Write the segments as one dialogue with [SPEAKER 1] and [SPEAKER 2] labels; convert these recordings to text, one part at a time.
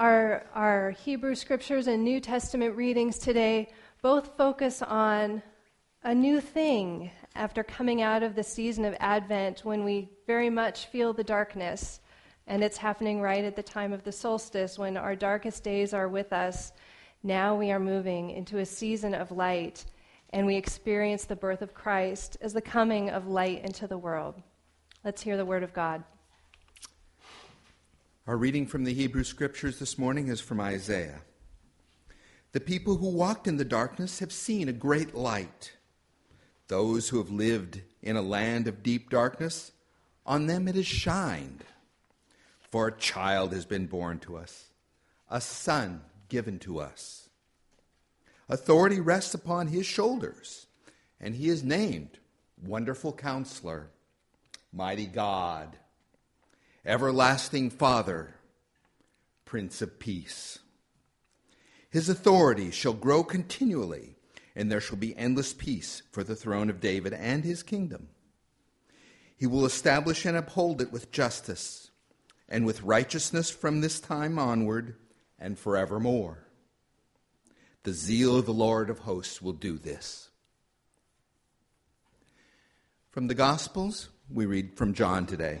[SPEAKER 1] Our, our Hebrew scriptures and New Testament readings today both focus on a new thing after coming out of the season of Advent when we very much feel the darkness. And it's happening right at the time of the solstice when our darkest days are with us. Now we are moving into a season of light, and we experience the birth of Christ as the coming of light into the world. Let's hear the word of God.
[SPEAKER 2] Our reading from the Hebrew Scriptures this morning is from Isaiah. The people who walked in the darkness have seen a great light. Those who have lived in a land of deep darkness, on them it has shined. For a child has been born to us, a son given to us. Authority rests upon his shoulders, and he is named Wonderful Counselor, Mighty God Everlasting Father, Prince of Peace. His authority shall grow continually, and there shall be endless peace for the throne of David and his kingdom. He will establish and uphold it with justice and with righteousness from this time onward and forevermore. The zeal of the Lord of hosts will do this. From the Gospels, we read from John today.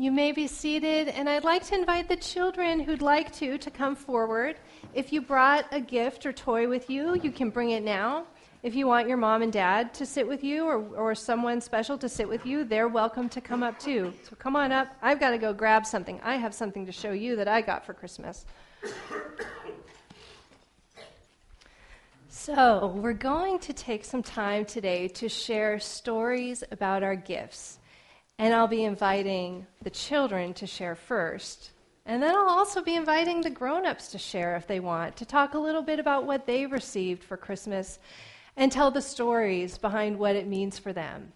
[SPEAKER 1] You may be seated, and I'd like to invite the children who'd like to to come forward. If you brought a gift or toy with you, you can bring it now. If you want your mom and dad to sit with you or, or someone special to sit with you, they're welcome to come up too. So come on up. I've got to go grab something. I have something to show you that I got for Christmas. So, we're going to take some time today to share stories about our gifts. And I'll be inviting the children to share first. And then I'll also be inviting the grown ups to share if they want, to talk a little bit about what they received for Christmas and tell the stories behind what it means for them.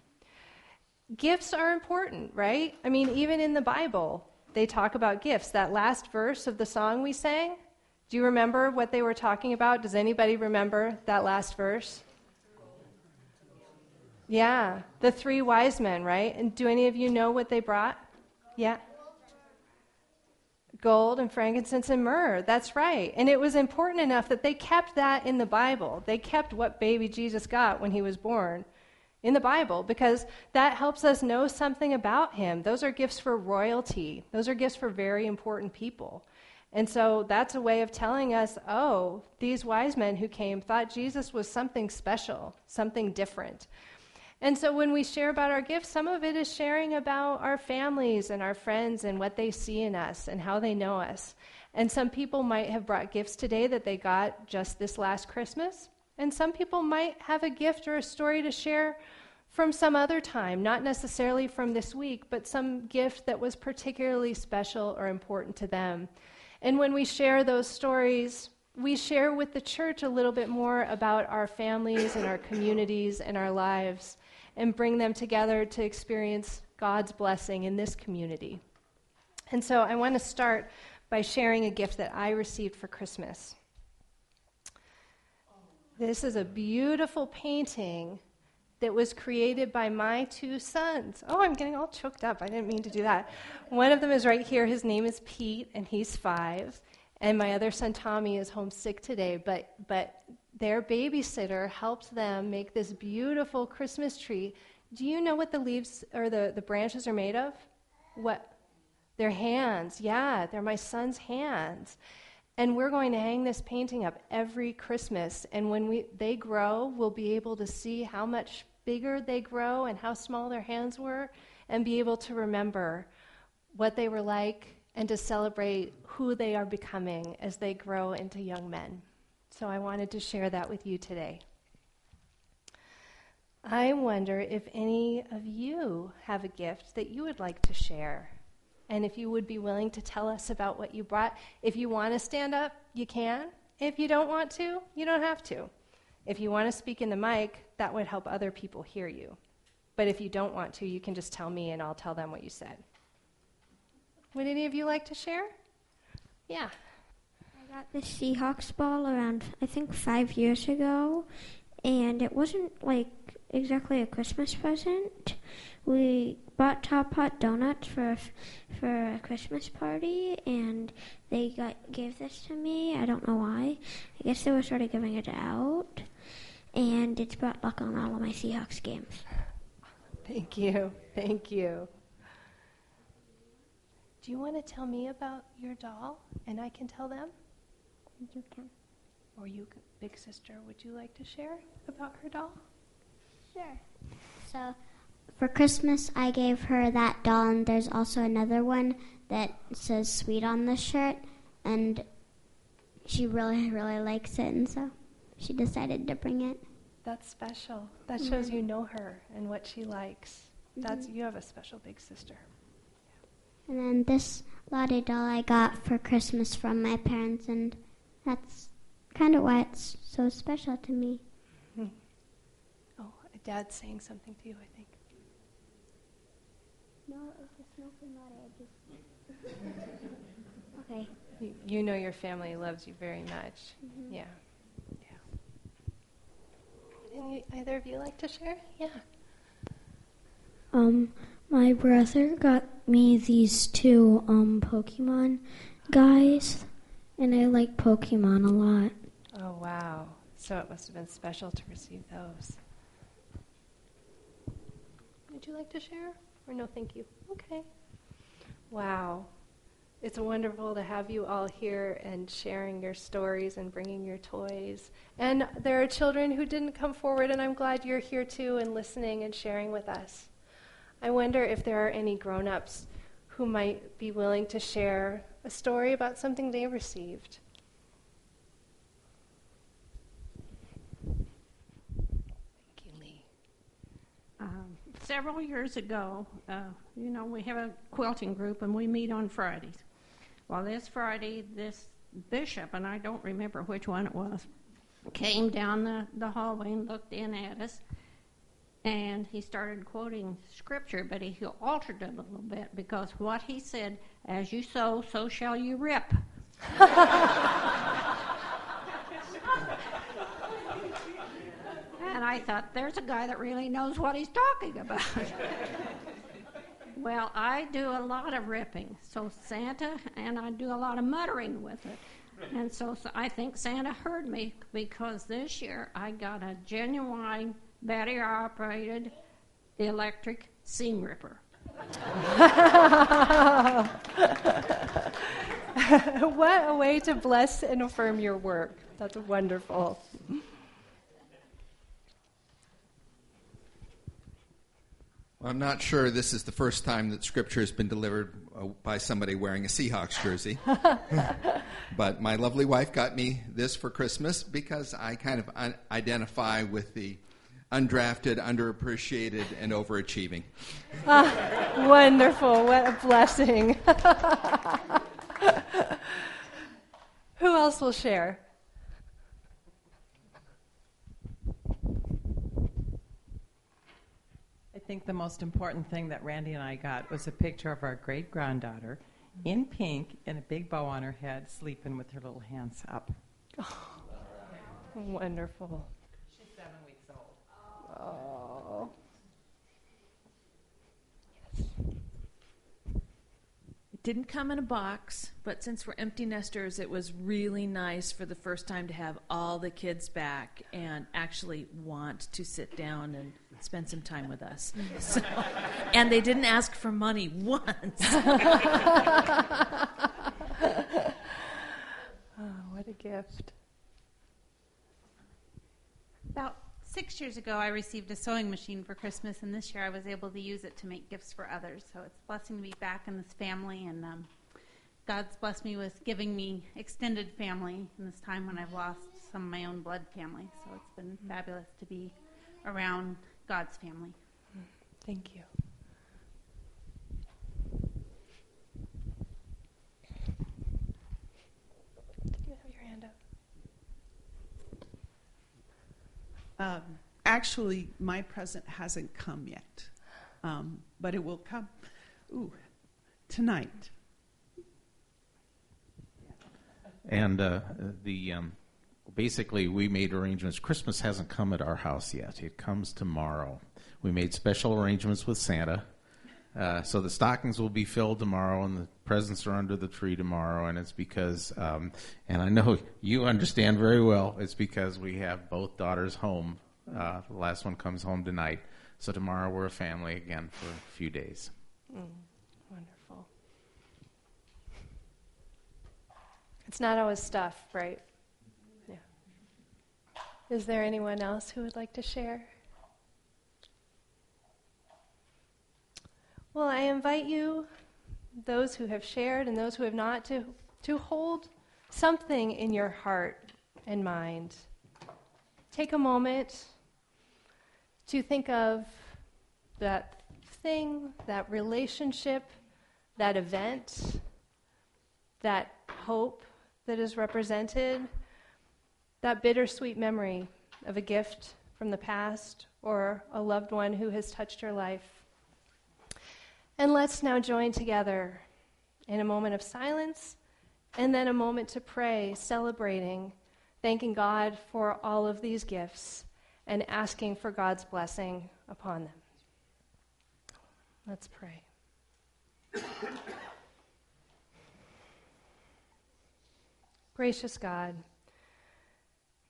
[SPEAKER 1] Gifts are important, right? I mean, even in the Bible, they talk about gifts. That last verse of the song we sang, do you remember what they were talking about? Does anybody remember that last verse? Yeah, the three wise men, right? And do any of you know what they brought? Yeah. Gold and frankincense and myrrh. That's right. And it was important enough that they kept that in the Bible. They kept what baby Jesus got when he was born in the Bible because that helps us know something about him. Those are gifts for royalty, those are gifts for very important people. And so that's a way of telling us oh, these wise men who came thought Jesus was something special, something different. And so when we share about our gifts, some of it is sharing about our families and our friends and what they see in us and how they know us. And some people might have brought gifts today that they got just this last Christmas. And some people might have a gift or a story to share from some other time, not necessarily from this week, but some gift that was particularly special or important to them. And when we share those stories, we share with the church a little bit more about our families and our communities and our lives and bring them together to experience God's blessing in this community. And so I want to start by sharing a gift that I received for Christmas. This is a beautiful painting that was created by my two sons. Oh, I'm getting all choked up. I didn't mean to do that. One of them is right here. His name is Pete, and he's five. And my other son, Tommy, is homesick today. But, but their babysitter helped them make this beautiful Christmas tree. Do you know what the leaves or the, the branches are made of? What? Their hands. Yeah, they're my son's hands. And we're going to hang this painting up every Christmas. And when we, they grow, we'll be able to see how much bigger they grow and how small their hands were, and be able to remember what they were like and to celebrate who they are becoming as they grow into young men. So I wanted to share that with you today. I wonder if any of you have a gift that you would like to share. And if you would be willing to tell us about what you brought, if you want to stand up, you can. If you don't want to, you don't have to. If you want to speak in the mic, that would help other people hear you. But if you don't want to, you can just tell me and I'll tell them what you said. Would any of you like to share? Yeah.
[SPEAKER 3] Got the Seahawks ball around, I think, five years ago, and it wasn't like exactly a Christmas present. We bought Top Pot Donuts for for a Christmas party, and they got gave this to me. I don't know why. I guess they were sort of giving it out, and it's brought luck on all of my Seahawks games.
[SPEAKER 1] Thank you. Thank you. Do you want to tell me about your doll and I can tell them?
[SPEAKER 3] You can.
[SPEAKER 1] Or you, big sister, would you like to share about her doll?
[SPEAKER 3] Sure. So, for Christmas, I gave her that doll, and there's also another one that says sweet on the shirt, and she really, really likes it, and so she decided to bring it.
[SPEAKER 1] That's special. That shows mm-hmm. you know her and what she likes. That's mm-hmm. you have a special big sister.
[SPEAKER 3] And then this Lottie doll I got for Christmas from my parents, and that's kind of why it's so special to me.
[SPEAKER 1] Oh, a Dad's saying something to you, I think.
[SPEAKER 3] No, it's a smoking Lottie. I just. okay.
[SPEAKER 1] You, you know your family loves you very much. Yeah. Yeah. Any, either of you like to share? Yeah.
[SPEAKER 4] Um, my brother got me these two um Pokemon guys, and I like Pokemon a lot.
[SPEAKER 1] Oh, wow. So it must have been special to receive those. Would you like to share? Or no, thank you? Okay. Wow. It's wonderful to have you all here and sharing your stories and bringing your toys. And there are children who didn't come forward, and I'm glad you're here too and listening and sharing with us. I wonder if there are any grown ups who might be willing to share a story about something they received. Thank you, Lee.
[SPEAKER 5] Um, several years ago, uh, you know, we have a quilting group and we meet on Fridays. Well, this Friday, this bishop, and I don't remember which one it was, came down the, the hallway and looked in at us. And he started quoting scripture, but he altered it a little bit because what he said, as you sow, so shall you rip. And I thought, there's a guy that really knows what he's talking about. well, I do a lot of ripping, so Santa, and I do a lot of muttering with it. And so, so I think Santa heard me because this year I got a genuine battery operated electric seam ripper.
[SPEAKER 1] what a way to bless and affirm your work. That's wonderful.
[SPEAKER 2] Well, I'm not sure this is the first time that Scripture has been delivered uh, by somebody wearing a Seahawks jersey. but my lovely wife got me this for Christmas because I kind of un- identify with the undrafted, underappreciated, and overachieving.
[SPEAKER 1] Ah, Wonderful. What a blessing. Who else will share?
[SPEAKER 6] I think the most important thing that Randy and I got was a picture of our great granddaughter in pink and a big bow on her head, sleeping with her little hands up.
[SPEAKER 1] Wonderful.
[SPEAKER 7] Didn't come in a box, but since we're empty nesters, it was really nice for the first time to have all the kids back and actually want to sit down and spend some time with us. So, and they didn't ask for money once.
[SPEAKER 1] Oh, what a gift.
[SPEAKER 8] About six years ago, I received a sewing machine for Christmas, and this year I was able to use it to make gifts for others. So it's a blessing to be back in this family, and um, God's blessed me with giving me extended family in this time when I've lost some of my own blood family. So it's been fabulous to be around God's family.
[SPEAKER 1] Thank you.
[SPEAKER 9] Um, actually, my present hasn't come yet, um, but it will come. Ooh, tonight.
[SPEAKER 10] And uh, the um, basically, we made arrangements. Christmas hasn't come at our house yet. It comes tomorrow. We made special arrangements with Santa. Uh, so the stockings will be filled tomorrow, and the presents are under the tree tomorrow. And it's because, um, and I know you understand very well, it's because we have both daughters home. Uh, the last one comes home tonight. So tomorrow we're a family again for a few days.
[SPEAKER 1] Mm, wonderful. It's not always stuff, right? Yeah. Is there anyone else who would like to share? Well, I invite you, those who have shared and those who have not, to, to hold something in your heart and mind. Take a moment to think of that thing, that relationship, that event, that hope that is represented, that bittersweet memory of a gift from the past or a loved one who has touched your life. And let's now join together in a moment of silence and then a moment to pray, celebrating, thanking God for all of these gifts and asking for God's blessing upon them. Let's pray. Gracious God,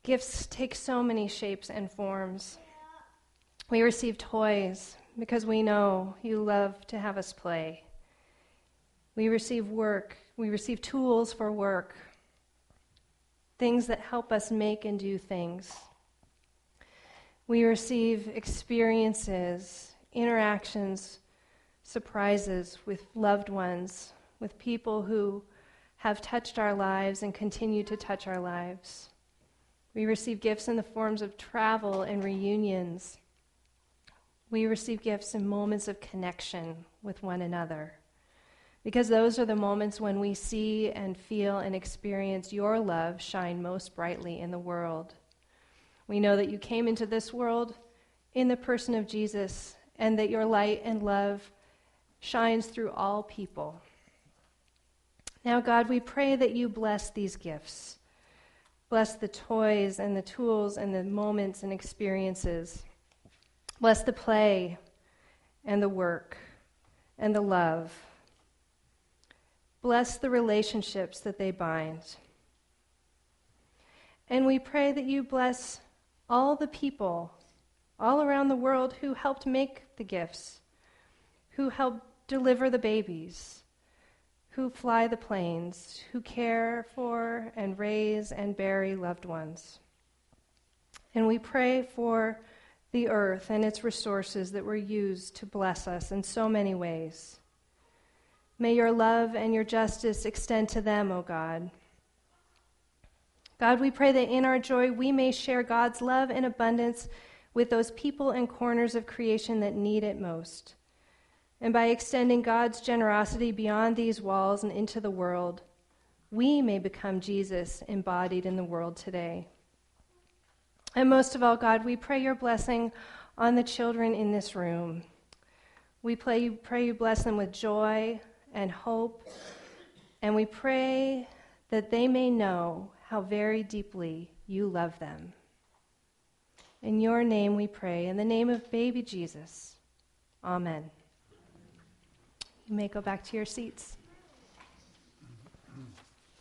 [SPEAKER 1] gifts take so many shapes and forms. We receive toys, because we know you love to have us play. We receive work, we receive tools for work, things that help us make and do things. We receive experiences, interactions, surprises with loved ones, with people who have touched our lives and continue to touch our lives. We receive gifts in the forms of travel and reunions we receive gifts in moments of connection with one another. Because those are the moments when we see and feel and experience your love shine most brightly in the world. We know that you came into this world in the person of Jesus and that your light and love shines through all people. Now, God, we pray that you bless these gifts. Bless the toys and the tools and the moments and experiences Bless the play and the work and the love. Bless the relationships that they bind. And we pray that you bless all the people all around the world who helped make the gifts, who helped deliver the babies, who fly the planes, who care for and raise and bury loved ones. And we pray for the earth and its resources that were used to bless us in so many ways. May your love and your justice extend to them, O God. God, we pray that in our joy we may share God's love in abundance with those people and corners of creation that need it most. And by extending God's generosity beyond these walls and into the world, we may become Jesus embodied in the world today. And most of all, God, we pray your blessing on the children in this room. We pray, pray you bless them with joy and hope. And we pray that they may know how very deeply you love them. In your name we pray, in the name of baby Jesus. Amen. You may go back to your seats.